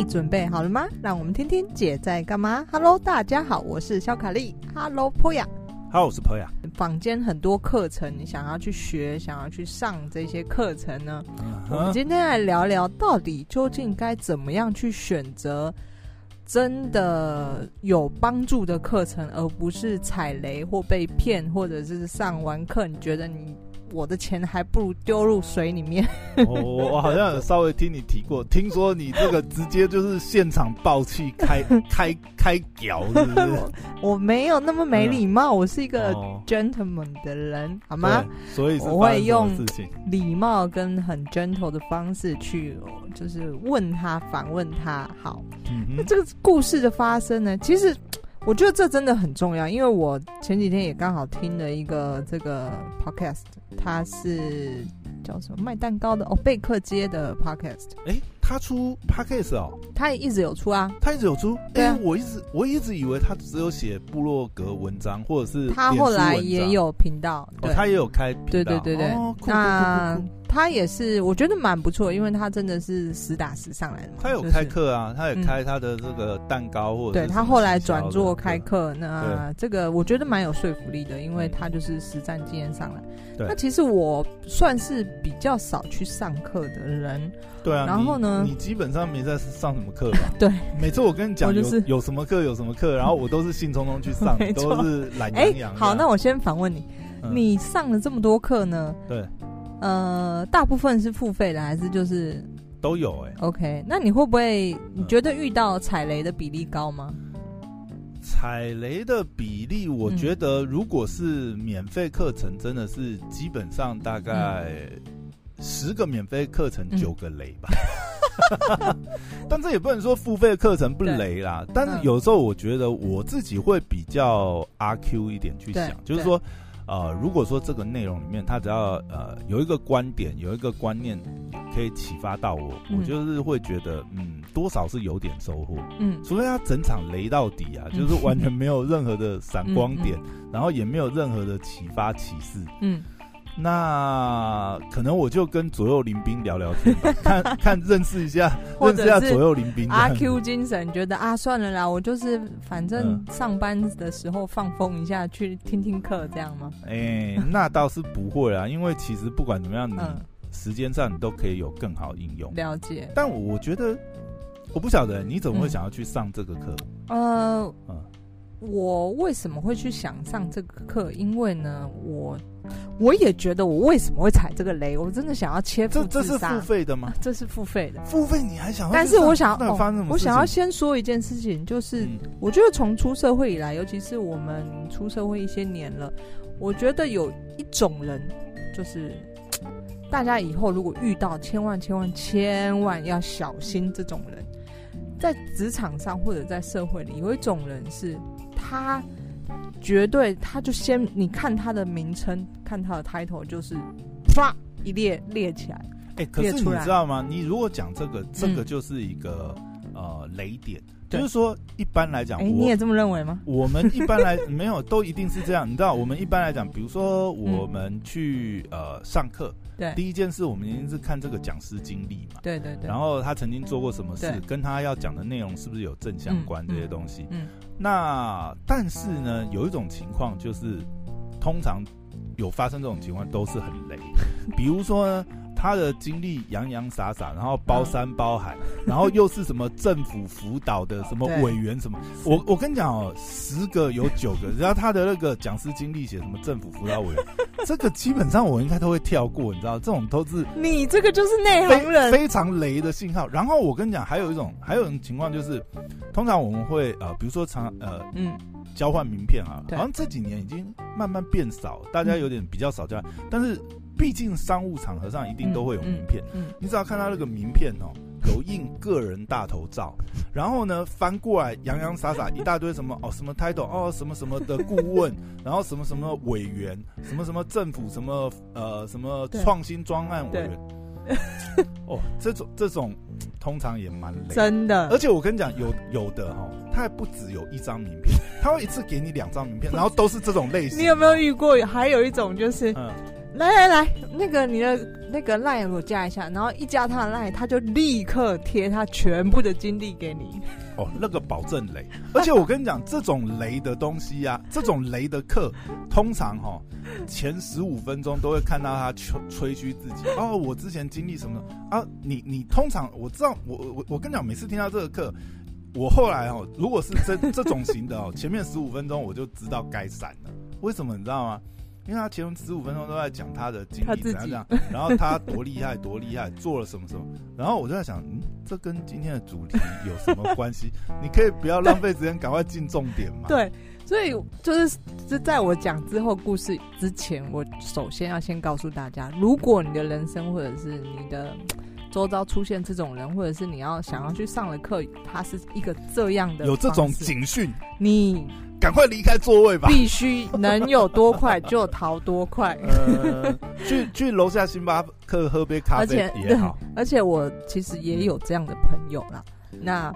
嘿，准备好了吗？让我们听听姐在干嘛。Hello，大家好，我是肖卡丽。Hello，我是 Poya。坊间很多课程，你想要去学，想要去上这些课程呢？Uh huh. 我们今天来聊聊，到底究竟该怎么样去选择真的有帮助的课程，而不是踩雷或被骗，或者是上完课你觉得你。我的钱还不如丢入水里面。我我好像有稍微听你提过，听说你这个直接就是现场爆气开 开开屌，是不是？我没有那么没礼貌，我是一个 gentleman 的人，好吗？所以我会用礼貌跟很 gentle 的方式去，就是问他，反问他。好，那这个故事的发生呢，其实。我觉得这真的很重要，因为我前几天也刚好听了一个这个 podcast，它是叫什么卖蛋糕的哦，贝克街的 podcast。哎，他出 podcast 哦？他也一直有出啊，他一直有出。对啊，我一直我一直以为他只有写部落格文章，或者是他后来也有频道，对，他也有开频道。对对对对，那。他也是，我觉得蛮不错，因为他真的是实打实上来的嘛。他有开课啊，就是、他也开他的这个蛋糕或者。对，他后来转做开课，那这个我觉得蛮有说服力的，因为他就是实战经验上来。那其实我算是比较少去上课的人。对啊。然后呢你？你基本上没在上什么课吧？对。每次我跟你讲有、就是、有什么课有什么课，然后我都是兴冲冲去上，都是懒洋洋。好，那我先反问你，嗯、你上了这么多课呢？对。呃，大部分是付费的，还是就是都有哎、欸。OK，那你会不会？你觉得遇到踩雷的比例高吗？踩雷的比例，我觉得如果是免费课程，真的是基本上大概十个免费课程九个雷吧。嗯、但这也不能说付费课程不雷啦。但是有时候我觉得我自己会比较阿 Q 一点去想，就是说。呃，如果说这个内容里面，他只要呃有一个观点，有一个观念可以启发到我，嗯、我就是会觉得，嗯，多少是有点收获。嗯，除非他整场雷到底啊，嗯、就是完全没有任何的闪光点，然后也没有任何的启发启示。嗯。那可能我就跟左右邻兵聊聊天，看看认识一下，认识一下左右邻兵。阿 Q 精神，觉得啊，算了啦，我就是反正上班的时候放风一下，去听听课，这样吗？哎、欸，那倒是不会啊，因为其实不管怎么样，你时间上你都可以有更好应用。了解。但我觉得，我不晓得你怎么会想要去上这个课？嗯、呃，嗯，我为什么会去想上这个课？因为呢，我。我也觉得，我为什么会踩这个雷？我真的想要切腹自杀。这这是付费的吗？这是付费的。付费你还想要？但是我想，哦，我想要先说一件事情，就是我觉得从出社会以来，尤其是我们出社会一些年了，我觉得有一种人，就是大家以后如果遇到，千万千万千万要小心这种人，在职场上或者在社会里，有一种人是他。绝对，他就先你看他的名称，看他的 title，就是唰一列列起来。哎、欸，可是你知道吗？你如果讲这个，这个就是一个、嗯、呃雷点，对就是说一般来讲，哎、欸，你也这么认为吗？我们一般来 没有都一定是这样。你知道，我们一般来讲，比如说我们去、嗯、呃上课。对，第一件事我们一定是看这个讲师经历嘛，对对对，然后他曾经做过什么事，跟他要讲的内容是不是有正相关这些东西。嗯，那但是呢，有一种情况就是，通常有发生这种情况都是很雷，比如说呢。他的经历洋洋洒洒，然后包山包海，然后又是什么政府辅导的什么委员什么，我我跟你讲哦，十个有九个，然后他的那个讲师经历写什么政府辅导委员，这个基本上我应该都会跳过，你知道，这种都是你这个就是内行人，非常雷的信号。然后我跟你讲，还有一种还有一种情况就是，通常我们会呃，比如说常呃嗯。交换名片啊，好像这几年已经慢慢变少，大家有点比较少交换，但是。毕竟商务场合上一定都会有名片，嗯，嗯嗯，你只要看到那个名片哦，有印个人大头照，然后呢翻过来洋洋洒洒一大堆什么哦什么 title 哦什么什么的顾问，然后什么什么委员，什么什么政府什么呃什么创新专案委员，哦这种这种通常也蛮累，真的，而且我跟你讲有有的哈、哦，他还不只有一张名片，他会一次给你两张名片，然后都是这种类型。你有没有遇过？还有一种就是。嗯来来来，那个你的那个赖我加一下，然后一加他的赖他就立刻贴他全部的经历给你。哦，那个保证雷，而且我跟你讲，这种雷的东西、啊，这种雷的课，通常哈、哦、前十五分钟都会看到他吹吹嘘自己。哦，我之前经历什么啊？你你通常我知道，我我我跟你讲，每次听到这个课，我后来哦，如果是这这种型的哦，前面十五分钟我就知道该闪了。为什么你知道吗？因为他前十五分钟都在讲他的经历怎样怎样，然后他多厉害多厉害，做了什么什么，然后我就在想，嗯，这跟今天的主题有什么关系？你可以不要浪费时间，赶快进重点嘛。对，所以就是是在我讲之后故事之前，我首先要先告诉大家，如果你的人生或者是你的周遭出现这种人，或者是你要想要去上的课，他是一个这样的，有这种警讯，你。赶快离开座位吧！必须能有多快就逃多快。呃，去去楼下星巴克喝杯咖啡也好。而且我其实也有这样的朋友啦。那，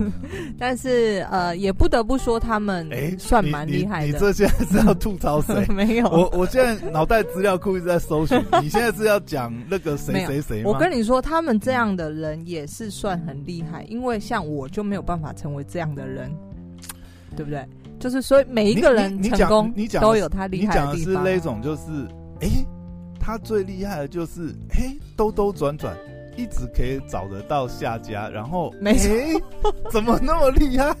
但是呃，也不得不说他们算蛮厉害的。你，你，你这现在是要吐槽谁？没有，我我现在脑袋资料库一直在搜寻。你现在是要讲那个谁谁谁吗？我跟你说，他们这样的人也是算很厉害，因为像我就没有办法成为这样的人，对不对？就是所以每一个人成功，你讲都有他厉害的地方。你讲的是那种，就是哎、欸，他最厉害的就是哎、欸，兜兜转转。一直可以找得到下家，然后没、欸，怎么那么厉害？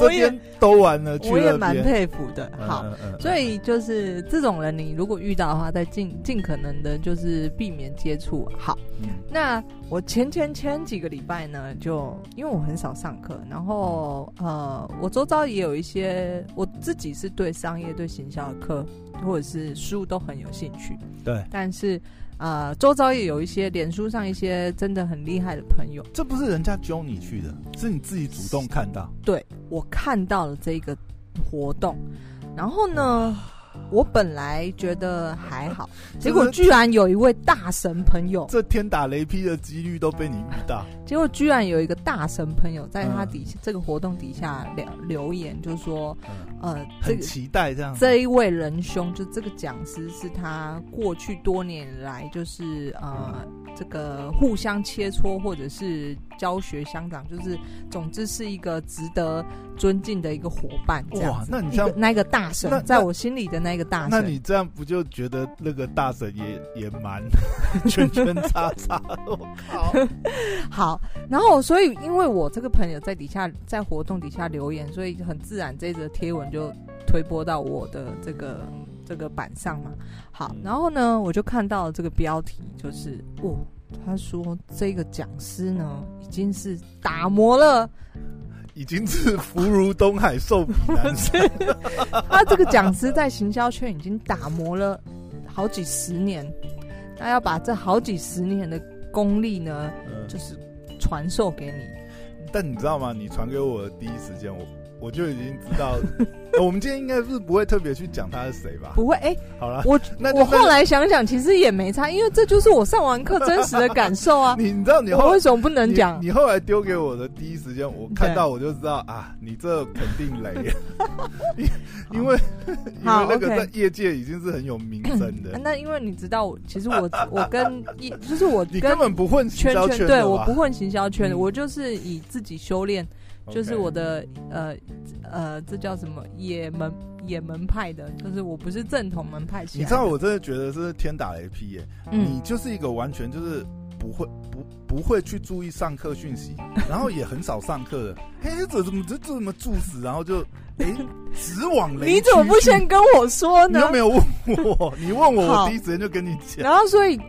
这边都完了，我也蛮佩服的。好，嗯嗯嗯、所以就是这种人，你如果遇到的话，再尽尽可能的，就是避免接触。好，嗯、那我前前前几个礼拜呢，就因为我很少上课，然后呃，我周遭也有一些，我自己是对商业、对行销的课或者是书都很有兴趣。对，但是。啊，周遭也有一些脸书上一些真的很厉害的朋友。这不是人家揪你去的，是你自己主动看到。对，我看到了这个活动，然后呢？我本来觉得还好，结果居然有一位大神朋友，这天打雷劈的几率都被你遇到。结果居然有一个大神朋友在他底下、嗯、这个活动底下留留言，就是说，嗯、呃，很期待这样。这一位仁兄，就这个讲师是他过去多年来就是呃。嗯这个互相切磋，或者是教学相长，就是总之是一个值得尊敬的一个伙伴。哇，那你这样那个大神，在我心里的那个大神，那你这样不就觉得那个大神也也蛮圈圈叉叉？我靠！好，然后所以因为我这个朋友在底下在活动底下留言，所以很自然这则贴文就推播到我的这个。这个板上嘛，好，然后呢，我就看到了这个标题，就是哦，他说这个讲师呢，已经是打磨了，已经是福如东海，寿比南山。他这个讲师在行销圈已经打磨了好几十年，那要把这好几十年的功力呢，嗯、就是传授给你。但你知道吗？你传给我的第一时间，我。我就已经知道，我们今天应该是不会特别去讲他是谁吧？不会，哎、欸，好了，我那我后来想想，其实也没差，因为这就是我上完课真实的感受啊。你 你知道你为什么不能讲？你后来丢给我的第一时间，我看到我就知道 啊，你这肯定雷，因为因为那个在业界已经是很有名声的。那因为你知道，其实我我跟一就是我你根本不混行销圈，对，我不混行销圈的，我就是以自己修炼。就是我的呃呃，这叫什么野门野门派的，就是我不是正统门派。你知道，我真的觉得是天打雷劈耶！嗯、你就是一个完全就是不会不不会去注意上课讯息，然后也很少上课的。嘿，这怎么这这么猝死，然后就哎直往雷。你怎么不先跟我说呢？你又没有问我，你问我，我第一时间就跟你讲。然后所以。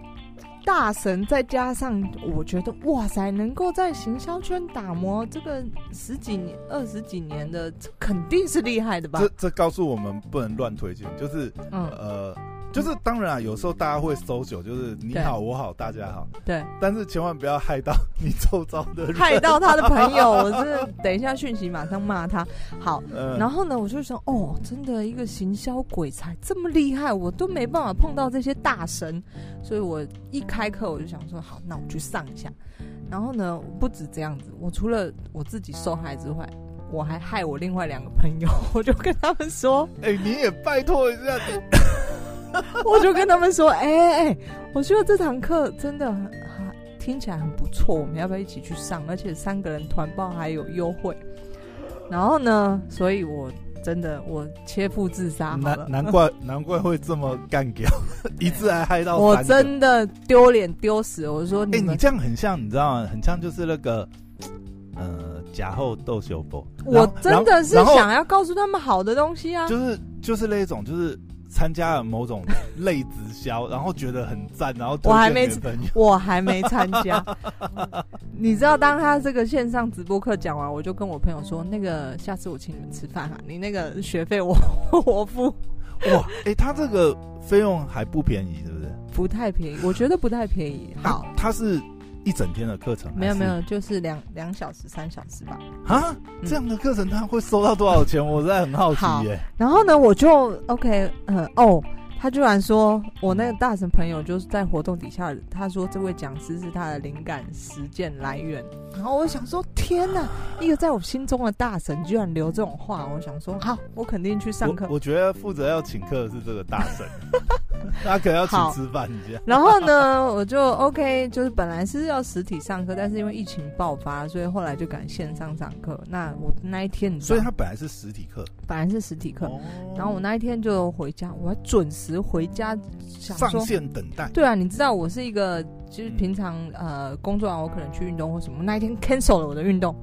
大神再加上，我觉得哇塞，能够在行销圈打磨这个十几年、二十几年的，这肯定是厉害的吧？这这告诉我们不能乱推荐，就是嗯呃。就是当然啊，有时候大家会搜酒，就是你好我好大家好，对，但是千万不要害到你周遭的人，害到他的朋友。我是等一下讯息马上骂他。好，嗯、然后呢，我就想，哦，真的一个行销鬼才这么厉害，我都没办法碰到这些大神，所以我一开课我就想说，好，那我去上一下。然后呢，不止这样子，我除了我自己受害之外，我还害我另外两个朋友，我就跟他们说，哎、欸，你也拜托一下。我就跟他们说，哎、欸、哎、欸，我觉得这堂课真的很听起来很不错，我们要不要一起去上？而且三个人团报还有优惠。然后呢，所以我真的我切腹自杀。难难怪难怪会这么干掉，一次还害到我真的丢脸丢死。我说你，哎、欸，你这样很像，你知道吗？很像就是那个。呃，假后斗修波，我真的是想要告诉他们好的东西啊，就是就是那一种，就是参加了某种类直销，然后觉得很赞，然后我还没我还没参加，你知道，当他这个线上直播课讲完，我就跟我朋友说，那个下次我请你们吃饭哈，你那个学费我 我付。哇，哎、欸，他这个费用还不便宜，是不是？不太便宜，我觉得不太便宜。好，他，他是。一整天的课程没有没有，就是两两小时三小时吧。啊，这样的课程他会收到多少钱？我实在很好奇耶。然后呢，我就 OK，嗯哦。他居然说，我那个大神朋友就是在活动底下，他说这位讲师是他的灵感实践来源。然后我想说，天哪，一个在我心中的大神居然留这种话，我想说，好，我肯定去上课。我觉得负责要请客的是这个大神，他可能要请吃饭一下。然后呢，我就 OK，就是本来是要实体上课，但是因为疫情爆发，所以后来就改线上上课。那我那一天，所以他本来是实体课，本来是实体课，然后我那一天就回家，我还准时。回家想说上线等待。对啊，你知道我是一个，就是平常、嗯、呃工作完我可能去运动或什么，那一天 cancel 了我的运动。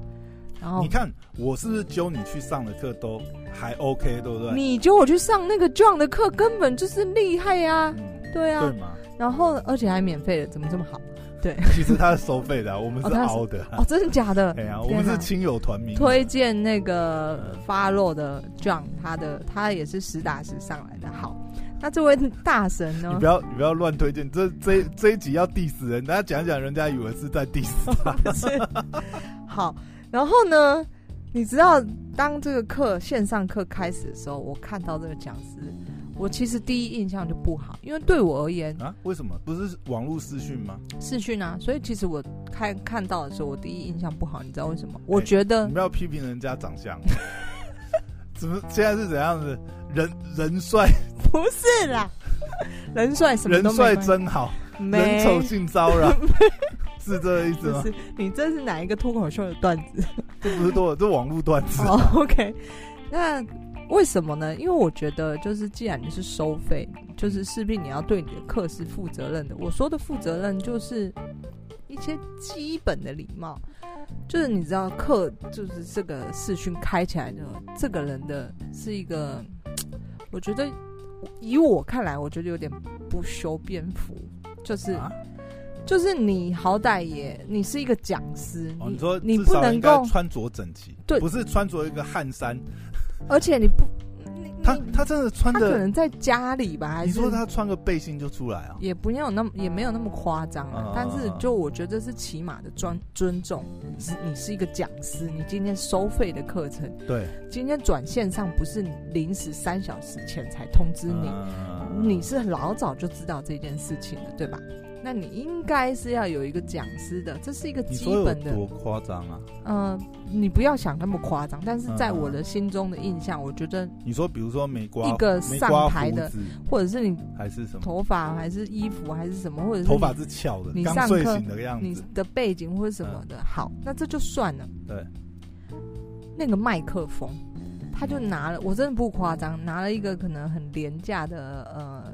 然后你看我是不是揪你去上的课都还 OK，对不对？你揪我去上那个 John 的课，根本就是厉害呀、啊嗯！对啊，对吗？然后而且还免费的，怎么这么好？对，其实他是收费的、啊，我们是凹的。哦，真的假的？对啊，我们是亲友团名。推荐那个 follow 的 John，他的他也是实打实上来的，好。那这位大神呢？你不要，你不要乱推荐。这这这一集要 diss 人，大家讲讲，人家以为是在 diss 他。好，然后呢？你知道，当这个课线上课开始的时候，我看到这个讲师，我其实第一印象就不好，因为对我而言啊，为什么？不是网络视讯吗？视讯啊，所以其实我看看到的时候，我第一印象不好。你知道为什么？欸、我觉得你不要批评人家长相。怎么现在是怎样子？人人帅？不是啦，人帅什么都没。人帅真好，人丑性骚扰，是这个意思吗？是你这是哪一个脱口秀的段子？这不是脱，这网络段子。哦、oh,，OK，那为什么呢？因为我觉得，就是既然你是收费，就是势必你要对你的课是负责任的。我说的负责任，就是一些基本的礼貌。就是你知道课就是这个视讯开起来的，这个人的是一个，我觉得以我看来，我觉得有点不修边幅，就是、啊、就是你好歹也你是一个讲师，哦、你说你不能够穿着整齐，对，不是穿着一个汗衫，而且你不。他他真的穿的，他可能在家里吧？还是你说他穿个背心就出来啊？也不要那么，也没有那么夸张啊。嗯、但是就我觉得是起码的尊尊重，是你是一个讲师，你今天收费的课程，对，今天转线上不是临时三小时前才通知你，嗯、你是老早就知道这件事情的，对吧？那你应该是要有一个讲师的，这是一个基本的。多夸张啊！嗯、呃，你不要想那么夸张，但是在我的心中的印象，我觉得你说，比如说没刮一个上台的，或者是你还是什么头发，还是衣服，还是什么，或者是头发是翘的，你上课的样子，你的背景或者什么的，嗯、好，那这就算了。对，那个麦克风，他就拿了，我真的不夸张，拿了一个可能很廉价的呃。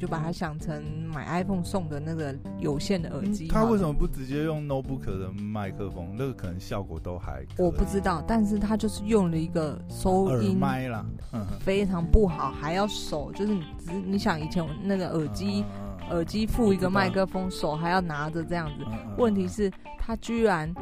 就把它想成买 iPhone 送的那个有线的耳机。他为什么不直接用 notebook 的麦克风？那个可能效果都还……我不知道，但是他就是用了一个收音麦啦，非常不好，还要手，就是你只你想以前那个耳机，耳机附一个麦克风，手还要拿着这样子。问题是，他居然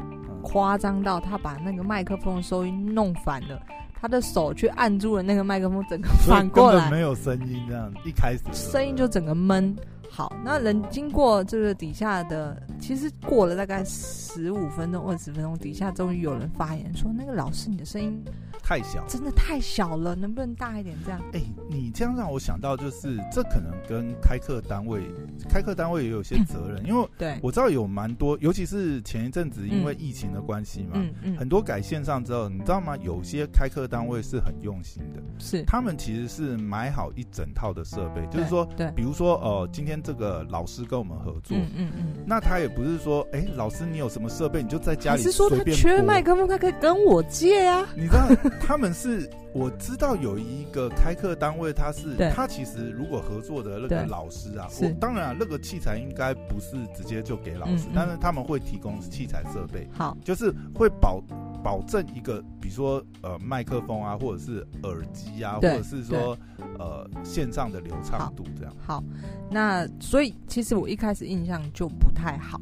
夸张到他把那个麦克风的收音弄反了。他的手去按住了那个麦克风，整个反过来，没有声音，这样一开始声音就整个闷。好，那人经过这个底下的其实过了大概十五分钟、二十分钟，底下终于有人发言说：“那个老师，你的声音。”太小，真的太小了，能不能大一点？这样？哎、欸，你这样让我想到，就是这可能跟开课单位，开课单位也有些责任，嗯、因为对我知道有蛮多，尤其是前一阵子因为疫情的关系嘛，嗯嗯，很多改线上之后，你知道吗？有些开课单位是很用心的，是他们其实是买好一整套的设备，就是说，对，比如说，呃，今天这个老师跟我们合作，嗯嗯，嗯，那他也不是说，哎、欸，老师你有什么设备，你就在家里随便，是说他缺麦克风，他可以跟我借啊，你知道？他们是，我知道有一个开课单位，他是他其实如果合作的那个老师啊，我当然、啊、那个器材应该不是直接就给老师，嗯嗯、但是他们会提供器材设备，好，就是会保保证一个，比如说呃麦克风啊，或者是耳机啊，或者是说呃线上的流畅度这样好。好，那所以其实我一开始印象就不太好。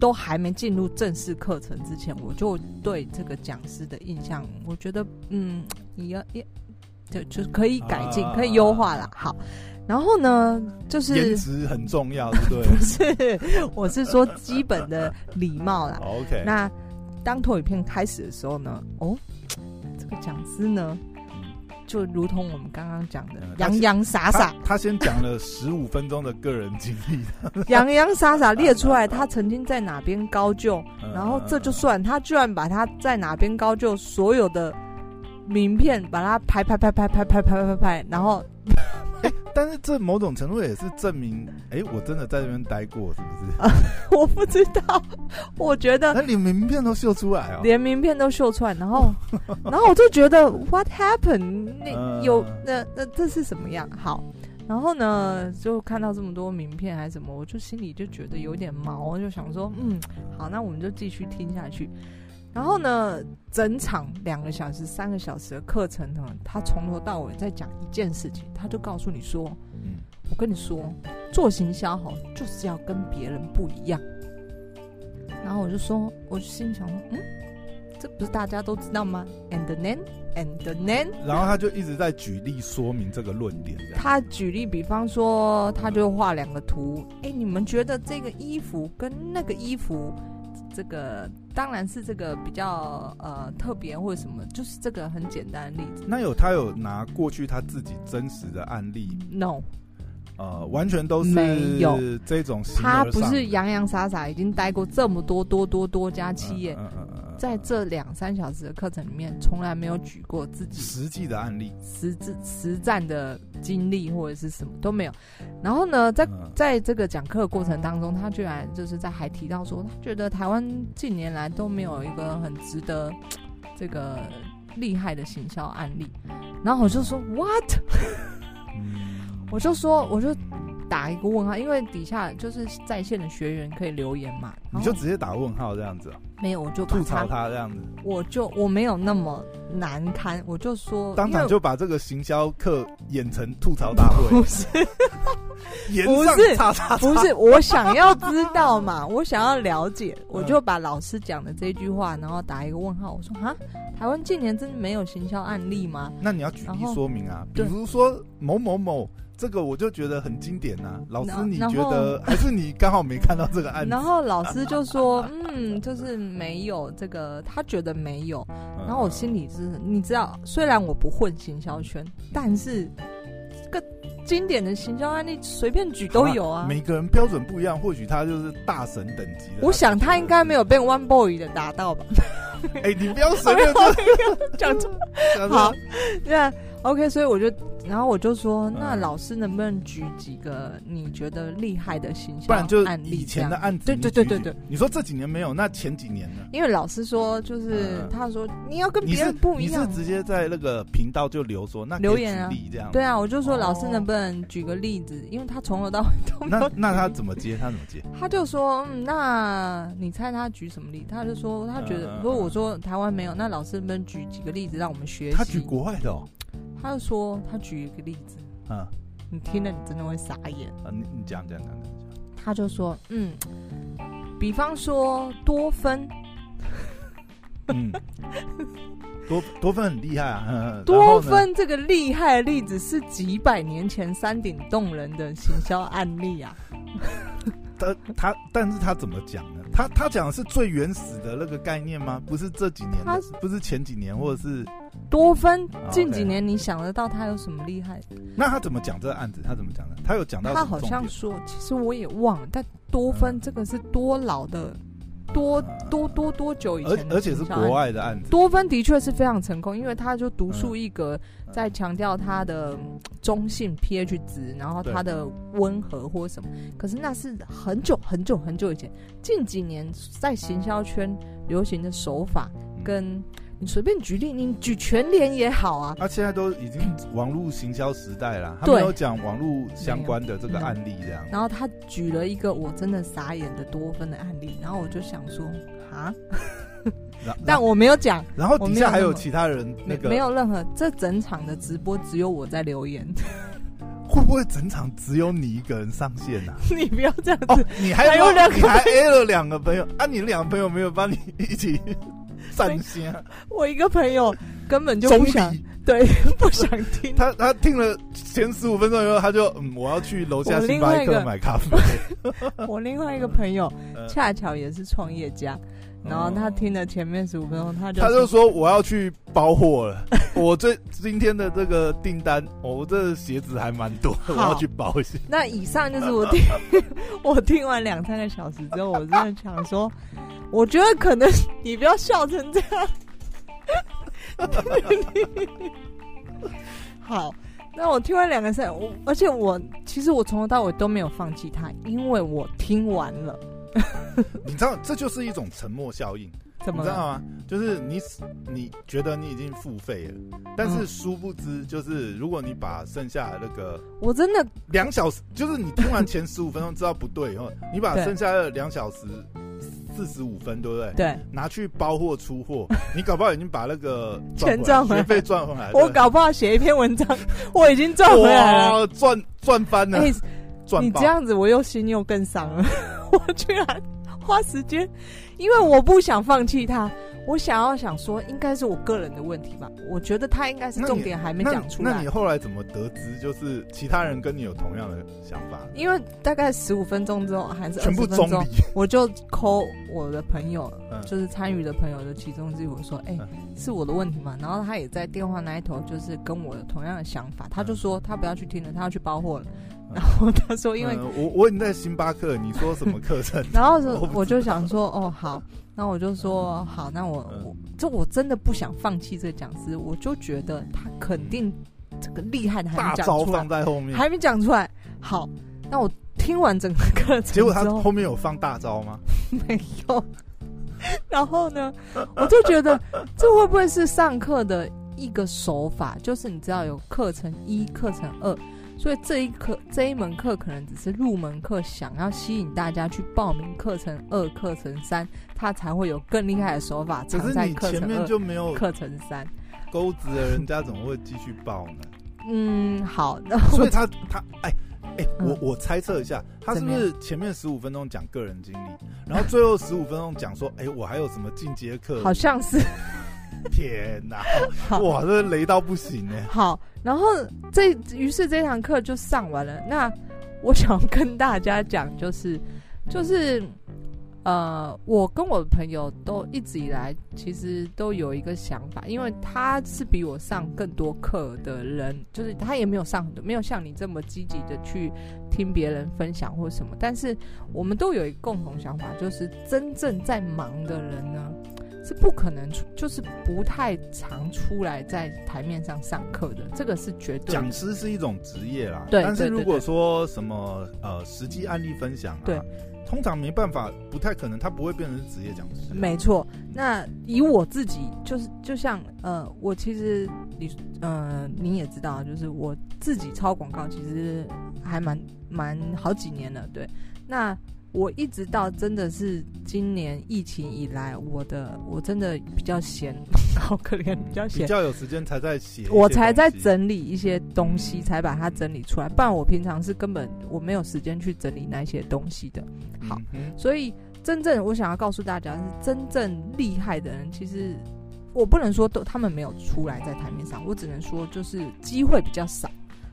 都还没进入正式课程之前，我就对这个讲师的印象，我觉得，嗯，你要也就就是可以改进，啊、可以优化了。好，然后呢，就是颜值很重要，对不对？不是，我是说基本的礼貌啦。OK，那当投影片开始的时候呢，哦，这个讲师呢？就如同我们刚刚讲的，洋洋洒洒。他先讲了十五分钟的个人经历，洋洋洒洒列出来 他曾经在哪边高就，然后这就算他居然把他在哪边高就所有的名片，把它拍拍拍拍拍拍拍拍拍，然后。欸、但是这某种程度也是证明，哎、欸，我真的在这边待过，是不是？啊、我不知道，我觉得，那连名片都秀出来哦，连名片都秀出来，然后，然后我就觉得，What happened？那有那那这是什么样？好，然后呢，就看到这么多名片还是什么，我就心里就觉得有点毛，就想说，嗯，好，那我们就继续听下去。然后呢，整场两个小时、三个小时的课程呢，他从头到尾在讲一件事情，他就告诉你说：“嗯，我跟你说，做行销好，就是要跟别人不一样。”然后我就说，我就心想说：“嗯，这不是大家都知道吗？”And then, and then，然后他就一直在举例说明这个论点。他举例，比方说，他就画两个图，哎，你们觉得这个衣服跟那个衣服？这个当然是这个比较呃特别或者什么，就是这个很简单的例子。那有他有拿过去他自己真实的案例？No，呃，完全都是没有这种。他不是洋洋洒洒，已经待过这么多多多多家企业。嗯嗯嗯嗯在这两三小时的课程里面，从来没有举过自己实际的案例、实质实战的经历或者是什么都没有。然后呢，在在这个讲课的过程当中，他居然就是在还提到说，他觉得台湾近年来都没有一个很值得这个厉害的行销案例。然后我就说 What？我就说我就。打一个问号，因为底下就是在线的学员可以留言嘛，你就直接打问号这样子。没有，我就吐槽他这样子。我就我没有那么难堪，我就说当场就把这个行销课演成吐槽大会。不是，不是，不是，我想要知道嘛，我想要了解，我就把老师讲的这句话，然后打一个问号。我说啊，台湾近年真的没有行销案例吗？那你要举例说明啊，比如说某某某。这个我就觉得很经典呐、啊，老师你觉得还是你刚好没看到这个案子？然后老师就说，嗯，就是没有这个，他觉得没有。然后我心里是，你知道，虽然我不混行销圈，但是这个经典的行销案例随便举都有啊。每个人标准不一样，或许他就是大神等级的。我想他应该没有被 One Boy 的打到吧？哎、欸，你不要随便 讲错。好，那 OK，所以我就。然后我就说，那老师能不能举几个你觉得厉害的形象？不然就以前的案子。对对对对对。你说这几年没有，那前几年呢？因为老师说，就是他说你要跟别人不一样。你是直接在那个频道就留说，那留言啊这样。对啊，我就说老师能不能举个例子？因为他从头到尾都没有。那那他怎么接？他怎么接？他就说，嗯，那你猜他举什么例？他就说他觉得，如果我说台湾没有，那老师能不能举几个例子让我们学习？他举国外的哦。他就说他举一个例子。嗯，你听了你真的会傻眼。啊，你你讲讲讲讲。他就说，嗯，比方说多芬，嗯，多多芬很厉害啊。多芬这个厉害的例子是几百年前山顶洞人的行销案例啊。他他，但是他怎么讲呢？他他讲的是最原始的那个概念吗？不是这几年的，不是前几年，或者是多芬近几年，你想得到他有什么厉害的？那他怎么讲这个案子？他怎么讲的？他有讲到他好像说，其实我也忘了，但多芬这个是多老的。多多多多久以前？而而且是国外的案子。多芬的确是非常成功，因为他就独树一格，在强调他的中性 pH 值，然后他的温和或什么。可是那是很久很久很久以前，近几年在行销圈流行的手法跟。你随便举例，你举全联也好啊。他、啊、现在都已经网络行销时代了，他没有讲网络相关的这个案例这样。然后他举了一个我真的傻眼的多芬的案例，然后我就想说啊，但我没有讲。然后底下还有其他人那个没，有任何，这整场的直播只有我在留言。会不会整场只有你一个人上线呢、啊？你不要这样子，哦、你还有两个，你还 A 了两个朋友啊？你两个朋友没有帮你一起？我一个朋友根本就不想，对，不想听。他他听了前十五分钟以后，他就嗯，我要去楼下星巴克买咖啡。我另外一个 朋友恰巧也是创业家，然后他听了前面十五分钟，他就他就说我要去包货了。我这今天的这个订单，我这鞋子还蛮多，我要去包一下。那以上就是我听我听完两三个小时之后，我真的想说。我觉得可能你不要笑成这样。好，那我听完两个声，我而且我其实我从头到尾都没有放弃他，因为我听完了。你知道，这就是一种沉默效应。怎么你知道吗？就是你你觉得你已经付费了，但是殊不知，就是如果你把剩下的那个，我真的两小时，就是你听完前十五分钟知道不对以后，你把剩下的两小时。四十五分，对不对？对，拿去包货出货，你搞不好已经把那个钱赚回来，学费赚回来。我搞不好写一篇文章，我已经赚回来了，赚赚翻了。你这样子，我又心又更伤了。我居然花时间，因为我不想放弃他。我想要想说，应该是我个人的问题吧？我觉得他应该是重点还没讲出来那。那你后来怎么得知，就是其他人跟你有同样的想法？因为大概十五分钟之后，还是全部分钟，我就 call 我的朋友，嗯、就是参与的朋友的其中之一，我说：“哎、欸，是我的问题吗？”然后他也在电话那一头，就是跟我有同样的想法，他就说他不要去听了，他要去包货了。然后他说：“因为、嗯、我我已经在星巴克，你说什么课程？” 然后 我我就想说：“哦，好，那我就说好，那我我这我真的不想放弃这个讲师，我就觉得他肯定这个厉害的还没讲出来，大招放在后面，还没讲出来。好，那我听完整个课程，结果他后面有放大招吗？没有。然后呢，我就觉得这会不会是上课的一个手法？就是你知道有课程一、课程二。”所以这一课这一门课可能只是入门课，想要吸引大家去报名课程二、课程三，他才会有更厉害的手法藏在课程二。前面就没有课程三钩子的人家怎么会继续报呢？嗯，好，那 所以他他哎哎，我我猜测一下，他是不是前面十五分钟讲个人经历，然后最后十五分钟讲说，哎，我还有什么进阶课？好像是。天哪！哇，这雷到不行哎。好，然后这于是这堂课就上完了。那我想跟大家讲，就是 就是呃，我跟我的朋友都一直以来其实都有一个想法，因为他是比我上更多课的人，就是他也没有上很多，没有像你这么积极的去听别人分享或什么。但是我们都有一个共同想法，就是真正在忙的人呢。是不可能出，就是不太常出来在台面上上课的，这个是绝对。讲师是一种职业啦，对。但是如果说什么呃实际案例分享啊，对，通常没办法，不太可能，他不会变成职业讲师。没错。那以我自己，就是就像呃，我其实你呃你也知道，就是我自己抄广告，其实还蛮蛮好几年了，对。那。我一直到真的是今年疫情以来，我的我真的比较闲，好可怜，比较闲，比较有时间才在写，我才在整理一些东西，才把它整理出来。不然我平常是根本我没有时间去整理那些东西的。好，所以真正我想要告诉大家是，真正厉害的人，其实我不能说都他们没有出来在台面上，我只能说就是机会比较少。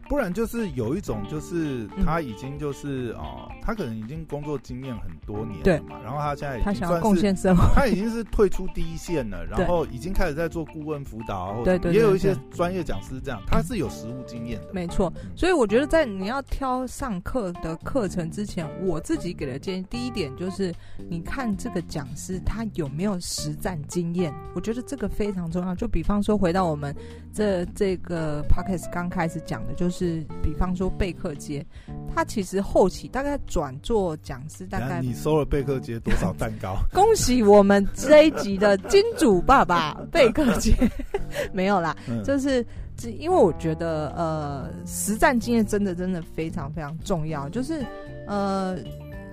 不然就是有一种，就是他已经就是哦、他可能已经工作经验很多年了嘛，然后他现在他想要贡献社会，他已经是退出第一线了，然后已经开始在做顾问辅导，或者也有一些专业讲师这样，他是有实务经验的。没错，所以我觉得在你要挑上课的课程之前，我自己给的建议，第一点就是你看这个讲师他有没有实战经验，我觉得这个非常重要。就比方说回到我们这这个 p o c k e t 刚开始讲的，就是。是，比方说贝克街，他其实后期大概转做讲师，大概你收了贝克街多少蛋糕？恭喜我们这一集的金主爸爸贝克街，没有啦，嗯、就是因为我觉得呃，实战经验真的真的非常非常重要，就是呃。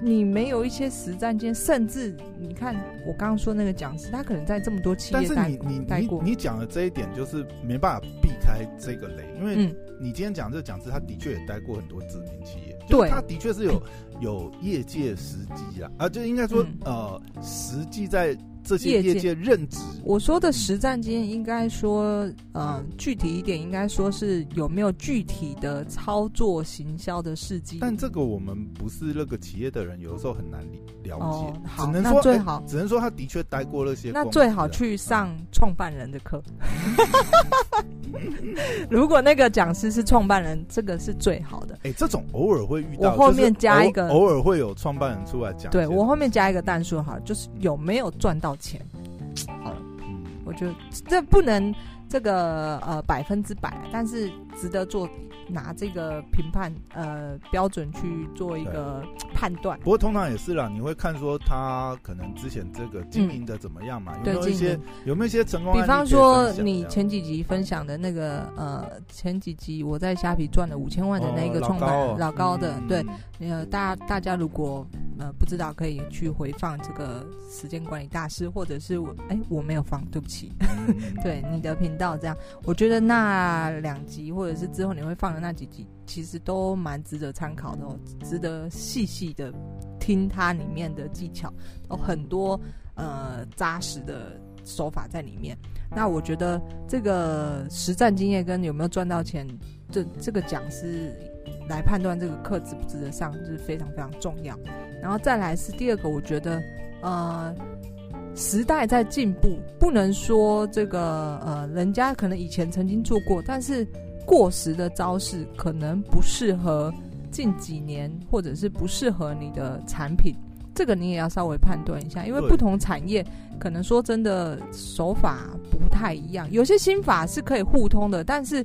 你没有一些实战经验，甚至你看我刚刚说那个讲师，他可能在这么多企业待过。但是你你你你讲的这一点，就是没办法避开这个雷，因为你今天讲这个讲师，他的确也待过很多知名企业，对，他的确是有有业界实际啊，啊，就应该说呃，实际在。这些业界任职，我说的实战经验，应该说，呃，具体一点，应该说是有没有具体的操作行销的事迹。但这个我们不是那个企业的人，有的时候很难了解。哦，好，只能说那最好，只能说他的确待过那些。那最好去上创办人的课。如果那个讲师是创办人，这个是最好的。哎，这种偶尔会遇到。我后面加一个，偶尔会有创办人出来讲。对，我后面加一个单数哈，就是有没有赚到钱。好了，我觉得这不能这个呃百分之百，但是值得做。拿这个评判呃标准去做一个判断，不过通常也是啦，你会看说他可能之前这个经营的怎么样嘛？嗯、有没有一些有没有一些成功？比方说你前几集分享的那个呃前几集我在虾皮赚了五千万的那个创办人、哦、老高的，嗯、对，呃大家大家如果呃不知道可以去回放这个时间管理大师，或者是我哎我没有放，对不起，嗯、对你的频道这样，我觉得那两集或者是之后你会放的。那几集其实都蛮值得参考的哦，值得细细的听它里面的技巧，有很多呃扎实的手法在里面。那我觉得这个实战经验跟有没有赚到钱，这这个讲师来判断这个课值不值得上，就是非常非常重要。然后再来是第二个，我觉得呃时代在进步，不能说这个呃人家可能以前曾经做过，但是。过时的招式可能不适合近几年，或者是不适合你的产品，这个你也要稍微判断一下，因为不同产业可能说真的手法不太一样，有些心法是可以互通的，但是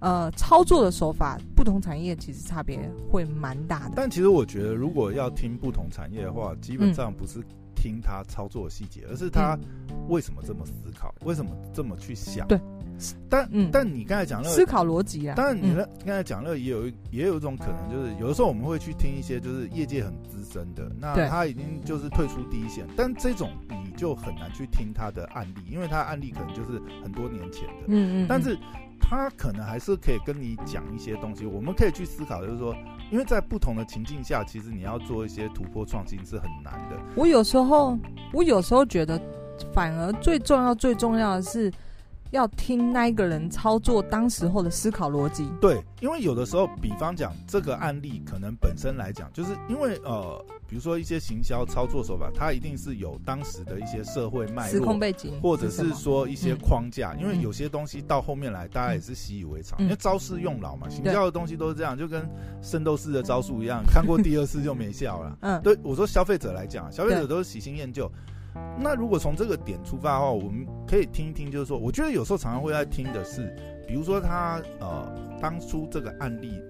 呃操作的手法不同产业其实差别会蛮大的。但其实我觉得，如果要听不同产业的话，基本上不是听他操作细节，而是他为什么这么思考，为什么这么去想。对。但、嗯、但你刚才讲那个思考逻辑啊，当然你那刚才讲那个也有也有一种可能，就是有的时候我们会去听一些就是业界很资深的，那他已经就是退出第一线，但这种你就很难去听他的案例，因为他的案例可能就是很多年前的，嗯嗯，但是他可能还是可以跟你讲一些东西，我们可以去思考，就是说，因为在不同的情境下，其实你要做一些突破创新是很难的。我有时候我有时候觉得，反而最重要最重要的是。要听那一个人操作当时候的思考逻辑。对，因为有的时候，比方讲这个案例，可能本身来讲，就是因为呃，比如说一些行销操作手法，它一定是有当时的一些社会脉络、时空背景，或者是说一些框架。因为有些东西到后面来，大家也是习以为常，因为招式用老嘛，行销的东西都是这样，就跟圣斗士的招数一样，看过第二次就没效了。嗯，对，我说消费者来讲，消费者都是喜新厌旧。那如果从这个点出发的话，我们可以听一听，就是说，我觉得有时候常常会在听的是，比如说他呃当初这个案例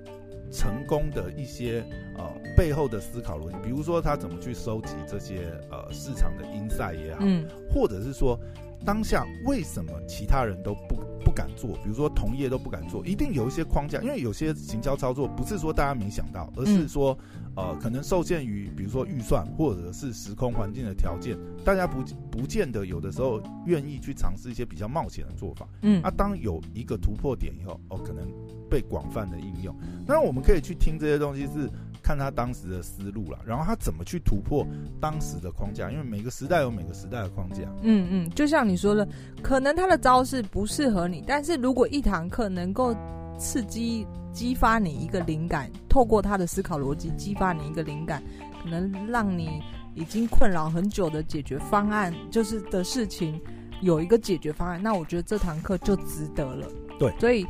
成功的一些呃背后的思考逻辑，比如说他怎么去收集这些呃市场的 insight 也好，嗯，或者是说当下为什么其他人都不不敢做，比如说同业都不敢做，一定有一些框架，因为有些行销操作不是说大家没想到，而是说。呃，可能受限于比如说预算或者是时空环境的条件，大家不不见得有的时候愿意去尝试一些比较冒险的做法。嗯，啊，当有一个突破点以后，哦，可能被广泛的应用。那我们可以去听这些东西，是看他当时的思路了，然后他怎么去突破当时的框架，因为每个时代有每个时代的框架。嗯嗯，就像你说的，可能他的招式不适合你，但是如果一堂课能够刺激、激发你一个灵感，透过他的思考逻辑激发你一个灵感，可能让你已经困扰很久的解决方案，就是的事情有一个解决方案，那我觉得这堂课就值得了。对，所以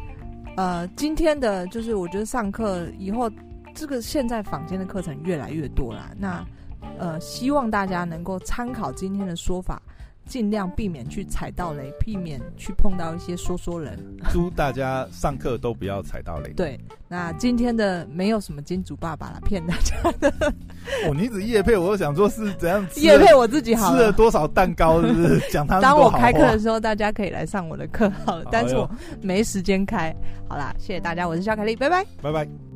呃，今天的就是我觉得上课以后，这个现在坊间的课程越来越多啦，那呃，希望大家能够参考今天的说法。尽量避免去踩到雷，避免去碰到一些说说人。祝大家上课都不要踩到雷。对，那今天的没有什么金主爸爸了，骗大家的。哦，你只夜配，我都想说是怎样夜配我自己好了，吃了多少蛋糕，是不是？讲他当我开课的时候，大家可以来上我的课，好了，但是我没时间开。好啦，谢谢大家，我是肖凯丽，拜拜，拜拜。